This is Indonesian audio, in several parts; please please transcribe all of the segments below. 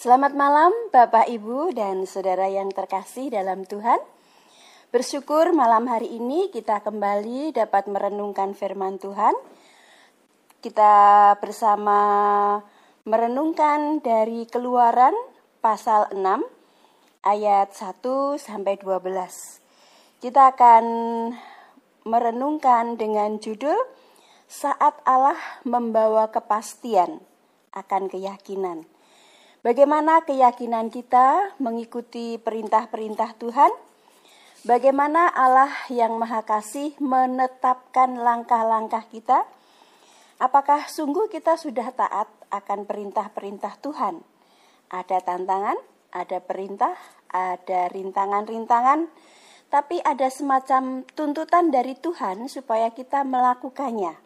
Selamat malam Bapak Ibu dan Saudara yang terkasih dalam Tuhan. Bersyukur malam hari ini kita kembali dapat merenungkan firman Tuhan. Kita bersama merenungkan dari Keluaran pasal 6 ayat 1 sampai 12. Kita akan merenungkan dengan judul Saat Allah membawa kepastian akan keyakinan. Bagaimana keyakinan kita mengikuti perintah-perintah Tuhan? Bagaimana Allah yang Maha Kasih menetapkan langkah-langkah kita? Apakah sungguh kita sudah taat akan perintah-perintah Tuhan? Ada tantangan, ada perintah, ada rintangan-rintangan, tapi ada semacam tuntutan dari Tuhan supaya kita melakukannya.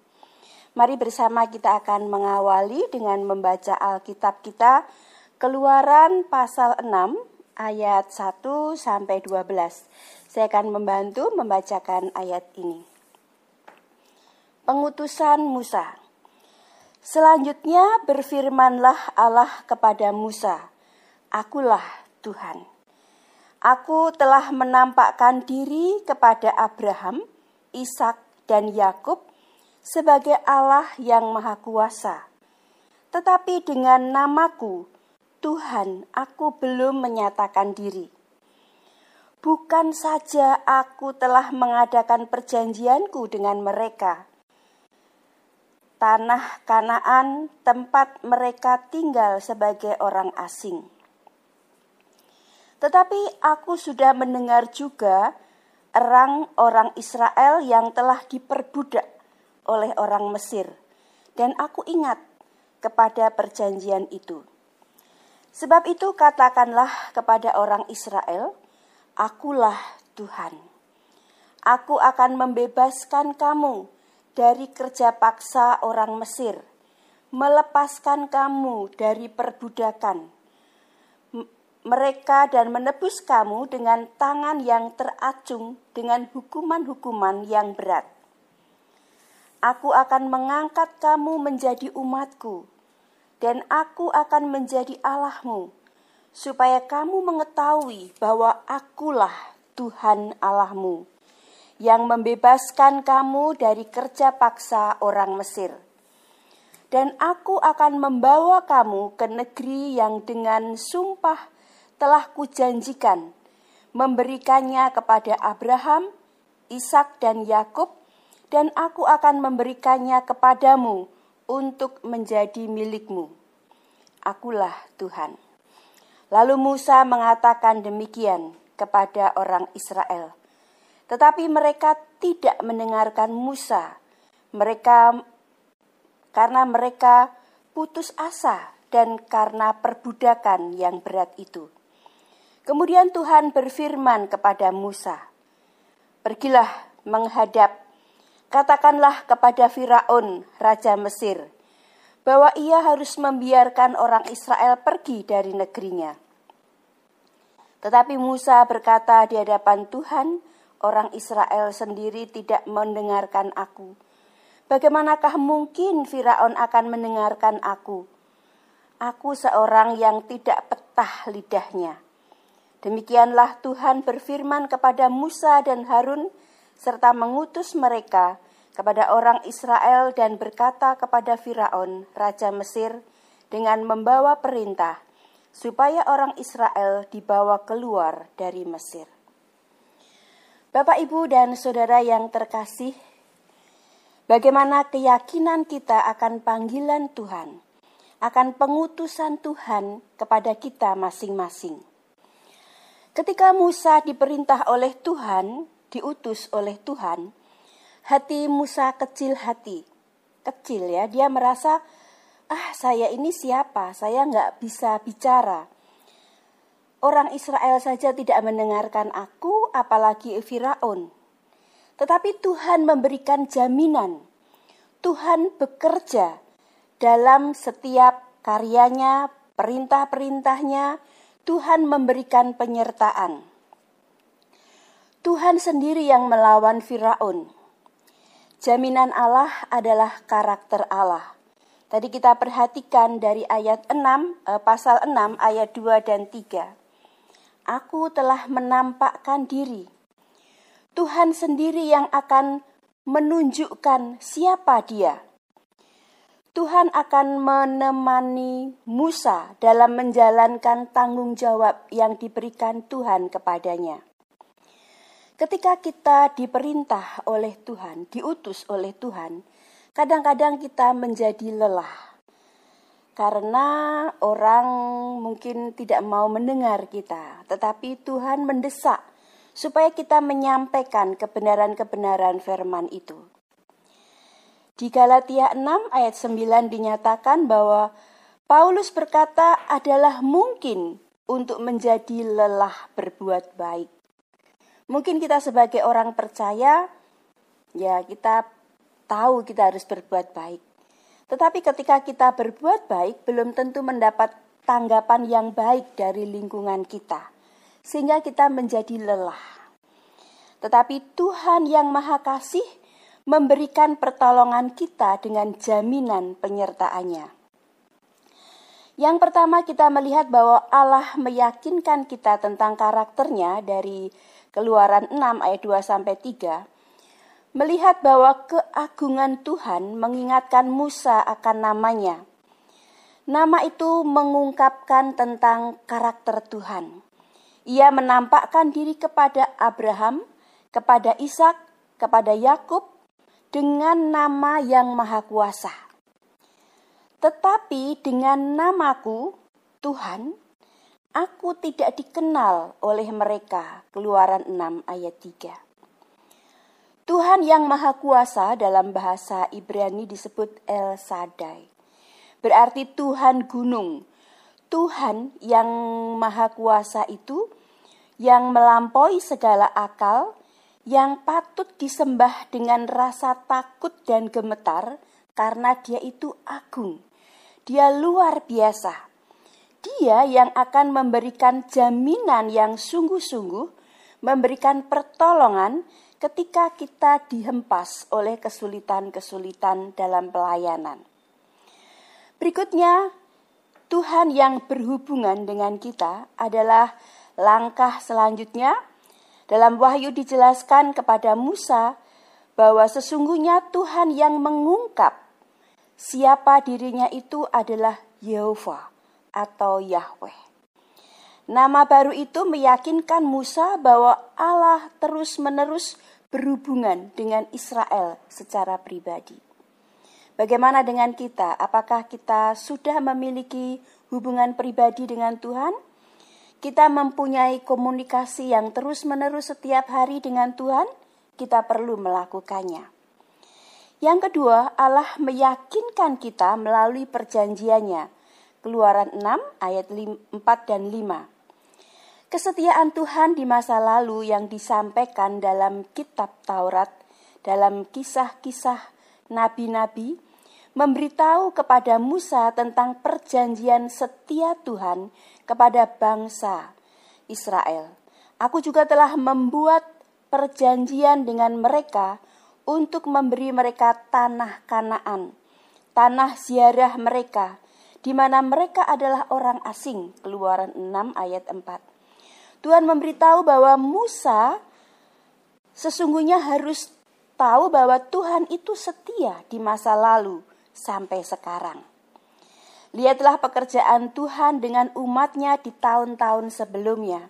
Mari bersama kita akan mengawali dengan membaca Alkitab kita Keluaran pasal 6 ayat 1 sampai 12. Saya akan membantu membacakan ayat ini. Pengutusan Musa. Selanjutnya berfirmanlah Allah kepada Musa, Akulah Tuhan. Aku telah menampakkan diri kepada Abraham, Ishak, dan Yakub sebagai Allah yang Maha Kuasa. Tetapi dengan namaku, Tuhan, aku belum menyatakan diri. Bukan saja aku telah mengadakan perjanjianku dengan mereka. Tanah Kanaan tempat mereka tinggal sebagai orang asing. Tetapi aku sudah mendengar juga erang orang Israel yang telah diperbudak oleh orang Mesir, dan aku ingat kepada perjanjian itu. Sebab itu katakanlah kepada orang Israel, Akulah Tuhan. Aku akan membebaskan kamu dari kerja paksa orang Mesir, melepaskan kamu dari perbudakan. Mereka dan menebus kamu dengan tangan yang teracung dengan hukuman-hukuman yang berat. Aku akan mengangkat kamu menjadi umatku, dan aku akan menjadi Allahmu, supaya kamu mengetahui bahwa akulah Tuhan Allahmu, yang membebaskan kamu dari kerja paksa orang Mesir. Dan aku akan membawa kamu ke negeri yang dengan sumpah telah kujanjikan, memberikannya kepada Abraham, Ishak dan Yakub, dan aku akan memberikannya kepadamu untuk menjadi milikmu. Akulah Tuhan. Lalu Musa mengatakan demikian kepada orang Israel. Tetapi mereka tidak mendengarkan Musa. Mereka karena mereka putus asa dan karena perbudakan yang berat itu. Kemudian Tuhan berfirman kepada Musa, "Pergilah menghadap Katakanlah kepada Firaun, raja Mesir, bahwa ia harus membiarkan orang Israel pergi dari negerinya. Tetapi Musa berkata di hadapan Tuhan, orang Israel sendiri tidak mendengarkan aku. Bagaimanakah mungkin Firaun akan mendengarkan aku? Aku seorang yang tidak petah lidahnya. Demikianlah Tuhan berfirman kepada Musa dan Harun serta mengutus mereka kepada orang Israel dan berkata kepada Firaun, raja Mesir, dengan membawa perintah supaya orang Israel dibawa keluar dari Mesir. Bapak, ibu, dan saudara yang terkasih, bagaimana keyakinan kita akan panggilan Tuhan, akan pengutusan Tuhan kepada kita masing-masing. Ketika Musa diperintah oleh Tuhan diutus oleh Tuhan, hati Musa kecil hati. Kecil ya, dia merasa, ah saya ini siapa, saya nggak bisa bicara. Orang Israel saja tidak mendengarkan aku, apalagi Firaun. Tetapi Tuhan memberikan jaminan. Tuhan bekerja dalam setiap karyanya, perintah-perintahnya, Tuhan memberikan penyertaan. Tuhan sendiri yang melawan Firaun. Jaminan Allah adalah karakter Allah. Tadi kita perhatikan dari ayat 6, eh, pasal 6 ayat 2 dan 3. Aku telah menampakkan diri. Tuhan sendiri yang akan menunjukkan siapa dia. Tuhan akan menemani Musa dalam menjalankan tanggung jawab yang diberikan Tuhan kepadanya. Ketika kita diperintah oleh Tuhan, diutus oleh Tuhan, kadang-kadang kita menjadi lelah karena orang mungkin tidak mau mendengar kita, tetapi Tuhan mendesak supaya kita menyampaikan kebenaran-kebenaran firman itu. Di Galatia 6 ayat 9 dinyatakan bahwa Paulus berkata adalah mungkin untuk menjadi lelah berbuat baik. Mungkin kita sebagai orang percaya ya kita tahu kita harus berbuat baik. Tetapi ketika kita berbuat baik, belum tentu mendapat tanggapan yang baik dari lingkungan kita, sehingga kita menjadi lelah. Tetapi Tuhan yang Maha Kasih memberikan pertolongan kita dengan jaminan penyertaannya. Yang pertama kita melihat bahwa Allah meyakinkan kita tentang karakternya dari Keluaran 6 ayat 2 sampai 3 melihat bahwa keagungan Tuhan mengingatkan Musa akan namanya. Nama itu mengungkapkan tentang karakter Tuhan. Ia menampakkan diri kepada Abraham, kepada Ishak, kepada Yakub dengan nama yang maha kuasa. Tetapi dengan namaku, Tuhan, aku tidak dikenal oleh mereka. Keluaran 6 ayat 3. Tuhan yang Maha Kuasa dalam bahasa Ibrani disebut El Sadai. Berarti Tuhan gunung. Tuhan yang Maha Kuasa itu yang melampaui segala akal, yang patut disembah dengan rasa takut dan gemetar karena dia itu agung. Dia luar biasa. Dia yang akan memberikan jaminan yang sungguh-sungguh, memberikan pertolongan ketika kita dihempas oleh kesulitan-kesulitan dalam pelayanan. Berikutnya, Tuhan yang berhubungan dengan kita adalah langkah selanjutnya. Dalam Wahyu dijelaskan kepada Musa bahwa sesungguhnya Tuhan yang mengungkap siapa dirinya itu adalah Yehova atau Yahweh. Nama baru itu meyakinkan Musa bahwa Allah terus-menerus berhubungan dengan Israel secara pribadi. Bagaimana dengan kita? Apakah kita sudah memiliki hubungan pribadi dengan Tuhan? Kita mempunyai komunikasi yang terus-menerus setiap hari dengan Tuhan? Kita perlu melakukannya. Yang kedua, Allah meyakinkan kita melalui perjanjiannya. Keluaran 6 ayat 4 dan 5. Kesetiaan Tuhan di masa lalu yang disampaikan dalam kitab Taurat, dalam kisah-kisah nabi-nabi, memberitahu kepada Musa tentang perjanjian setia Tuhan kepada bangsa Israel. Aku juga telah membuat perjanjian dengan mereka untuk memberi mereka tanah Kanaan, tanah ziarah mereka, di mana mereka adalah orang asing. Keluaran 6 ayat 4. Tuhan memberitahu bahwa Musa sesungguhnya harus tahu bahwa Tuhan itu setia di masa lalu sampai sekarang. Lihatlah pekerjaan Tuhan dengan umatnya di tahun-tahun sebelumnya.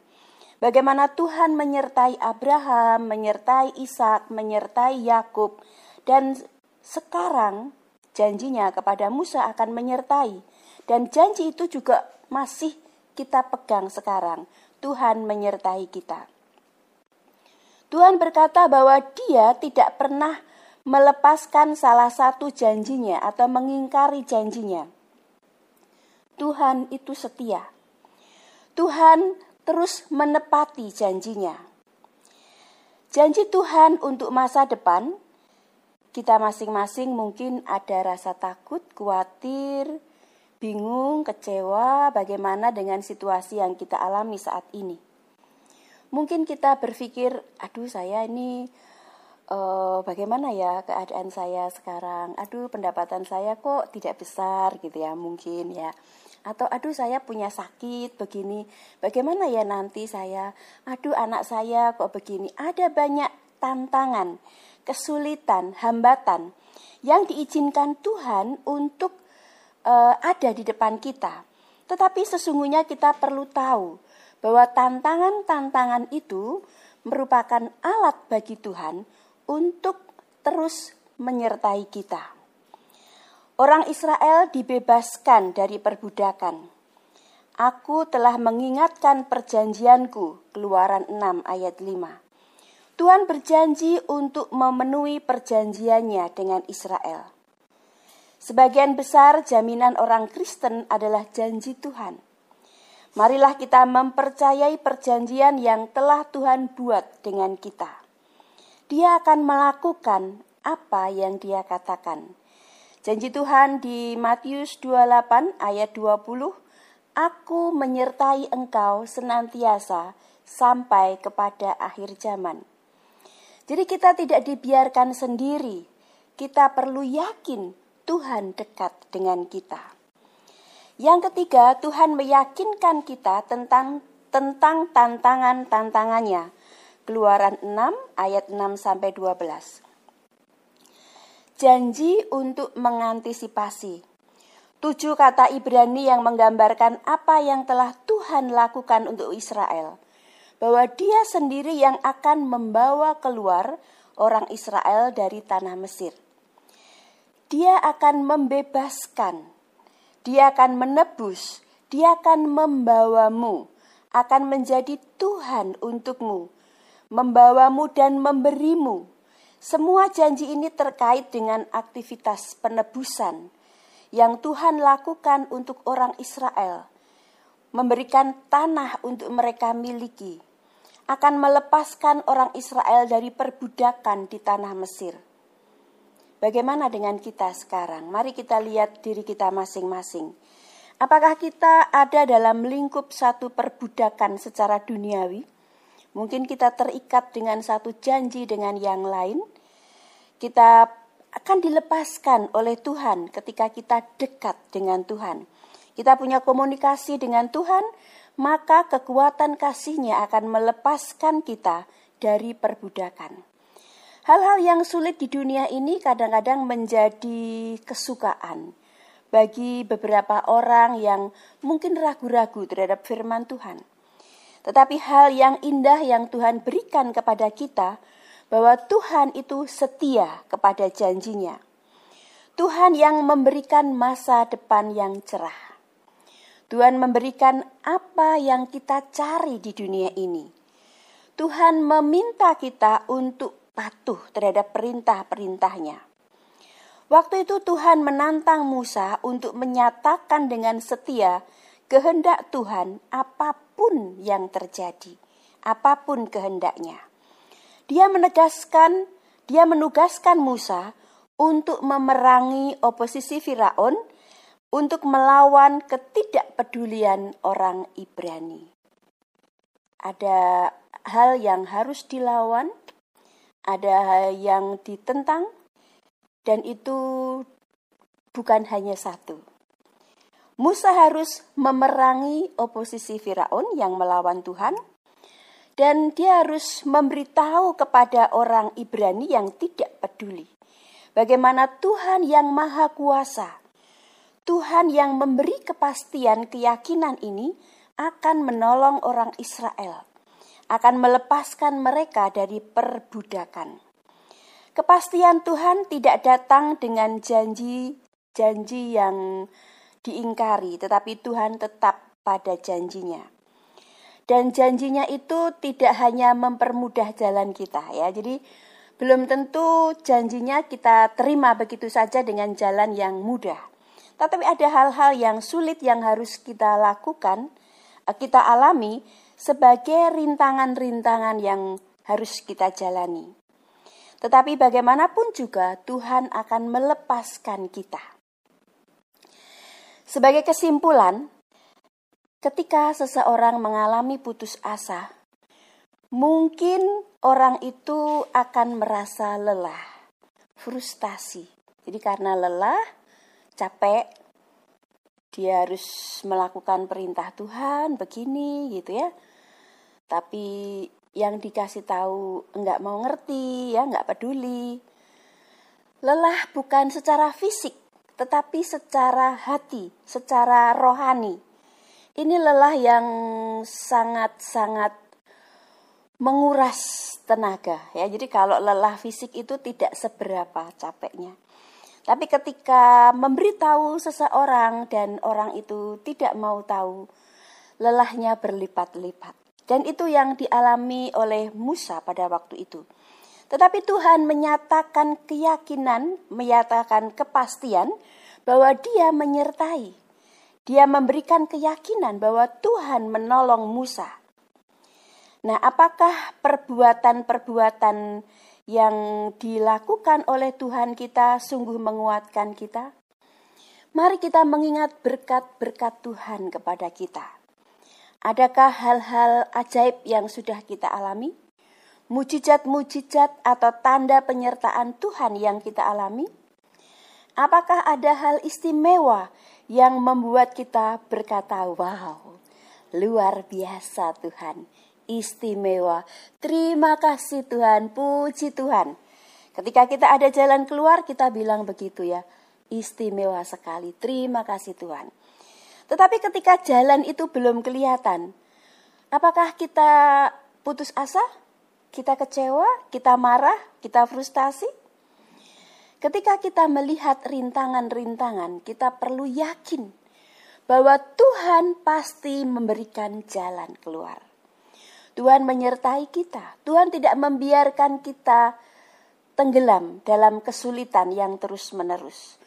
Bagaimana Tuhan menyertai Abraham, menyertai Ishak, menyertai Yakub, dan sekarang janjinya kepada Musa akan menyertai. Dan janji itu juga masih kita pegang sekarang. Tuhan menyertai kita. Tuhan berkata bahwa Dia tidak pernah melepaskan salah satu janjinya atau mengingkari janjinya. Tuhan itu setia. Tuhan terus menepati janjinya. Janji Tuhan untuk masa depan, kita masing-masing mungkin ada rasa takut, khawatir, bingung, kecewa, bagaimana dengan situasi yang kita alami saat ini. Mungkin kita berpikir, aduh saya ini uh, bagaimana ya keadaan saya sekarang? Aduh pendapatan saya kok tidak besar gitu ya mungkin ya. Atau aduh saya punya sakit begini bagaimana ya nanti saya? Aduh anak saya kok begini. Ada banyak tantangan kesulitan hambatan yang diizinkan Tuhan untuk uh, ada di depan kita tetapi sesungguhnya kita perlu tahu bahwa tantangan-tantangan itu merupakan alat bagi Tuhan untuk terus menyertai kita. Orang Israel dibebaskan dari perbudakan. Aku telah mengingatkan perjanjianku, Keluaran 6 ayat 5. Tuhan berjanji untuk memenuhi perjanjiannya dengan Israel. Sebagian besar jaminan orang Kristen adalah janji Tuhan. Marilah kita mempercayai perjanjian yang telah Tuhan buat dengan kita. Dia akan melakukan apa yang dia katakan. Janji Tuhan di Matius 28 ayat 20, Aku menyertai engkau senantiasa sampai kepada akhir zaman. Jadi kita tidak dibiarkan sendiri. Kita perlu yakin Tuhan dekat dengan kita. Yang ketiga, Tuhan meyakinkan kita tentang tentang tantangan-tantangannya. Keluaran 6 ayat 6 sampai 12. Janji untuk mengantisipasi. Tujuh kata Ibrani yang menggambarkan apa yang telah Tuhan lakukan untuk Israel. Bahwa dia sendiri yang akan membawa keluar orang Israel dari tanah Mesir. Dia akan membebaskan, Dia akan menebus, Dia akan membawamu, akan menjadi Tuhan untukmu, membawamu dan memberimu. Semua janji ini terkait dengan aktivitas penebusan yang Tuhan lakukan untuk orang Israel, memberikan tanah untuk mereka miliki, akan melepaskan orang Israel dari perbudakan di tanah Mesir Bagaimana dengan kita sekarang? Mari kita lihat diri kita masing-masing. Apakah kita ada dalam lingkup satu perbudakan secara duniawi? Mungkin kita terikat dengan satu janji dengan yang lain. Kita akan dilepaskan oleh Tuhan ketika kita dekat dengan Tuhan. Kita punya komunikasi dengan Tuhan, maka kekuatan kasihnya akan melepaskan kita dari perbudakan. Hal-hal yang sulit di dunia ini kadang-kadang menjadi kesukaan bagi beberapa orang yang mungkin ragu-ragu terhadap firman Tuhan. Tetapi hal yang indah yang Tuhan berikan kepada kita bahwa Tuhan itu setia kepada janjinya. Tuhan yang memberikan masa depan yang cerah. Tuhan memberikan apa yang kita cari di dunia ini. Tuhan meminta kita untuk patuh terhadap perintah-perintahnya. Waktu itu Tuhan menantang Musa untuk menyatakan dengan setia kehendak Tuhan apa pun yang terjadi, apa pun kehendaknya. Dia menegaskan, dia menugaskan Musa untuk memerangi oposisi Firaun untuk melawan ketidakpedulian orang Ibrani. Ada hal yang harus dilawan, ada yang ditentang, dan itu bukan hanya satu. Musa harus memerangi oposisi Firaun yang melawan Tuhan, dan dia harus memberitahu kepada orang Ibrani yang tidak peduli bagaimana Tuhan yang Maha Kuasa, Tuhan yang memberi kepastian keyakinan ini akan menolong orang Israel akan melepaskan mereka dari perbudakan. Kepastian Tuhan tidak datang dengan janji-janji yang diingkari, tetapi Tuhan tetap pada janjinya. Dan janjinya itu tidak hanya mempermudah jalan kita ya. Jadi belum tentu janjinya kita terima begitu saja dengan jalan yang mudah. Tetapi ada hal-hal yang sulit yang harus kita lakukan, kita alami sebagai rintangan-rintangan yang harus kita jalani. Tetapi bagaimanapun juga Tuhan akan melepaskan kita. Sebagai kesimpulan, ketika seseorang mengalami putus asa, mungkin orang itu akan merasa lelah, frustasi. Jadi karena lelah, capek, dia harus melakukan perintah Tuhan begini gitu ya. Tapi yang dikasih tahu enggak mau ngerti ya, enggak peduli. Lelah bukan secara fisik, tetapi secara hati, secara rohani. Ini lelah yang sangat-sangat menguras tenaga ya. Jadi kalau lelah fisik itu tidak seberapa capeknya. Tapi ketika memberitahu seseorang dan orang itu tidak mau tahu, lelahnya berlipat-lipat. Dan itu yang dialami oleh Musa pada waktu itu. Tetapi Tuhan menyatakan keyakinan, menyatakan kepastian bahwa Dia menyertai. Dia memberikan keyakinan bahwa Tuhan menolong Musa. Nah, apakah perbuatan-perbuatan yang dilakukan oleh Tuhan kita sungguh menguatkan kita? Mari kita mengingat berkat-berkat Tuhan kepada kita. Adakah hal-hal ajaib yang sudah kita alami? mujizat-mujizat atau tanda penyertaan Tuhan yang kita alami? Apakah ada hal istimewa yang membuat kita berkata, "Wow, luar biasa Tuhan, istimewa. Terima kasih Tuhan, puji Tuhan." Ketika kita ada jalan keluar, kita bilang begitu ya, istimewa sekali. Terima kasih Tuhan. Tetapi ketika jalan itu belum kelihatan, apakah kita putus asa? kita kecewa, kita marah, kita frustasi. Ketika kita melihat rintangan-rintangan, kita perlu yakin bahwa Tuhan pasti memberikan jalan keluar. Tuhan menyertai kita. Tuhan tidak membiarkan kita tenggelam dalam kesulitan yang terus-menerus.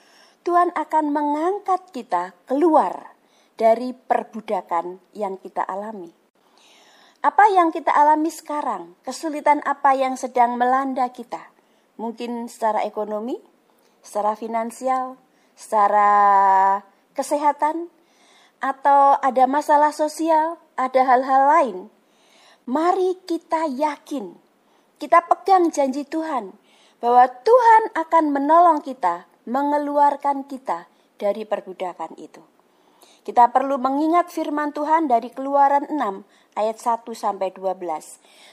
Tuhan akan mengangkat kita keluar dari perbudakan yang kita alami. Apa yang kita alami sekarang? Kesulitan apa yang sedang melanda kita? Mungkin secara ekonomi, secara finansial, secara kesehatan, atau ada masalah sosial, ada hal-hal lain. Mari kita yakin, kita pegang janji Tuhan bahwa Tuhan akan menolong kita, mengeluarkan kita dari perbudakan itu. Kita perlu mengingat firman Tuhan dari Keluaran 6 ayat 1 sampai 12.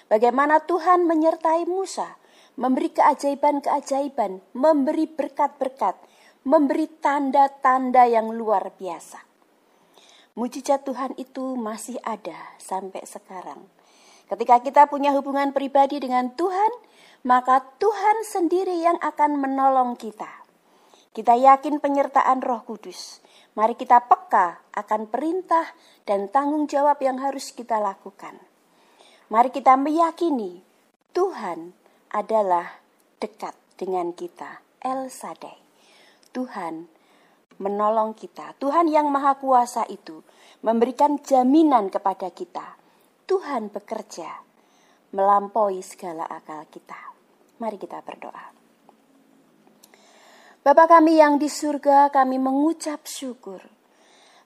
Bagaimana Tuhan menyertai Musa, memberi keajaiban-keajaiban, memberi berkat-berkat, memberi tanda-tanda yang luar biasa. Mujizat Tuhan itu masih ada sampai sekarang. Ketika kita punya hubungan pribadi dengan Tuhan, maka Tuhan sendiri yang akan menolong kita. Kita yakin penyertaan Roh Kudus Mari kita peka akan perintah dan tanggung jawab yang harus kita lakukan. Mari kita meyakini Tuhan adalah dekat dengan kita. El Sadai. Tuhan menolong kita. Tuhan yang maha kuasa itu memberikan jaminan kepada kita. Tuhan bekerja melampaui segala akal kita. Mari kita berdoa. Bapa kami yang di surga, kami mengucap syukur.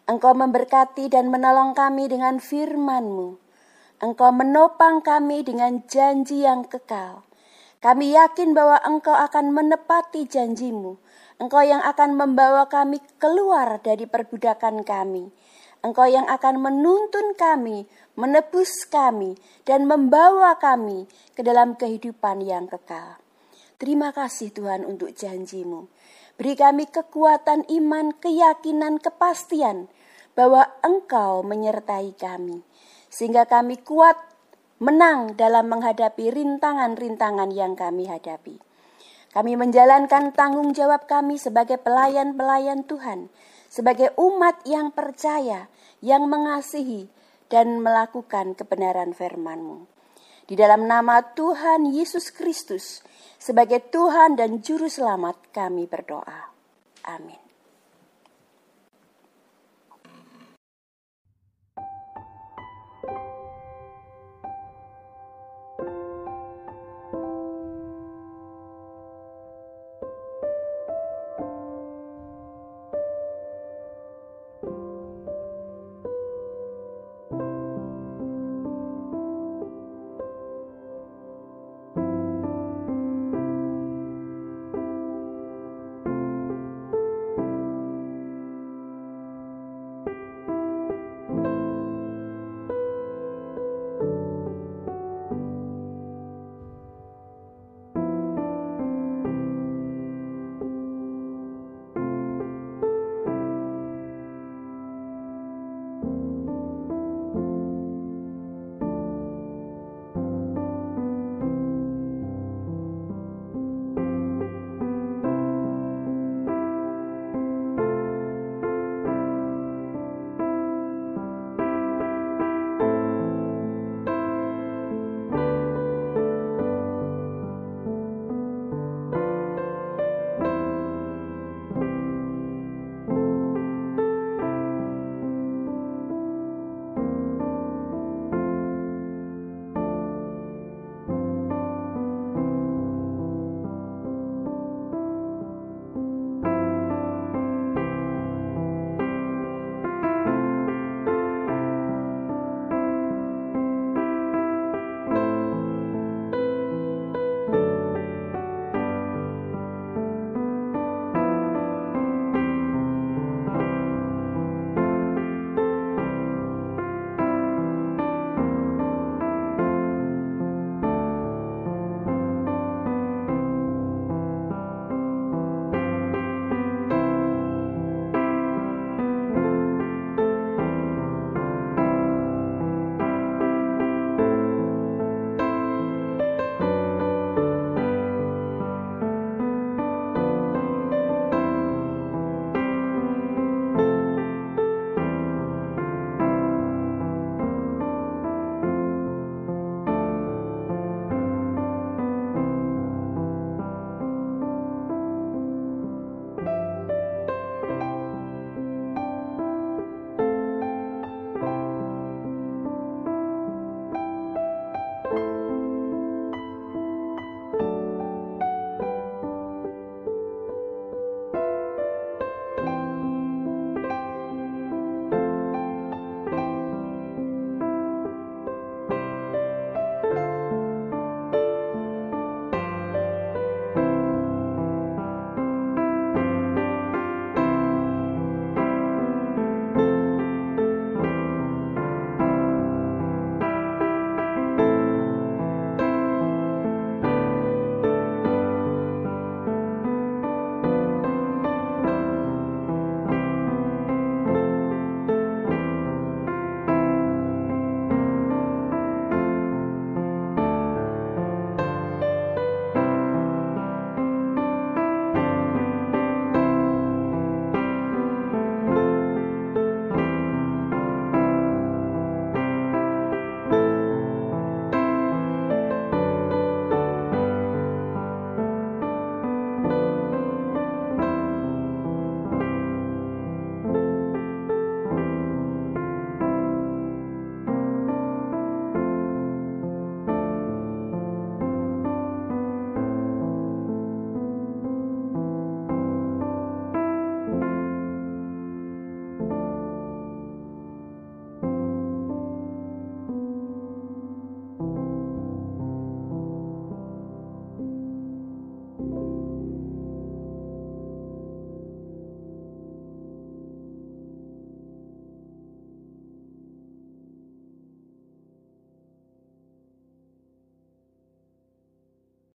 Engkau memberkati dan menolong kami dengan firman-Mu. Engkau menopang kami dengan janji yang kekal. Kami yakin bahwa Engkau akan menepati janjimu. Engkau yang akan membawa kami keluar dari perbudakan kami. Engkau yang akan menuntun kami, menebus kami, dan membawa kami ke dalam kehidupan yang kekal. Terima kasih Tuhan untuk janjimu. Beri kami kekuatan iman, keyakinan, kepastian bahwa Engkau menyertai kami, sehingga kami kuat menang dalam menghadapi rintangan-rintangan yang kami hadapi. Kami menjalankan tanggung jawab kami sebagai pelayan-pelayan Tuhan, sebagai umat yang percaya, yang mengasihi, dan melakukan kebenaran firman-Mu. Di dalam nama Tuhan Yesus Kristus, sebagai Tuhan dan Juru Selamat kami berdoa. Amin.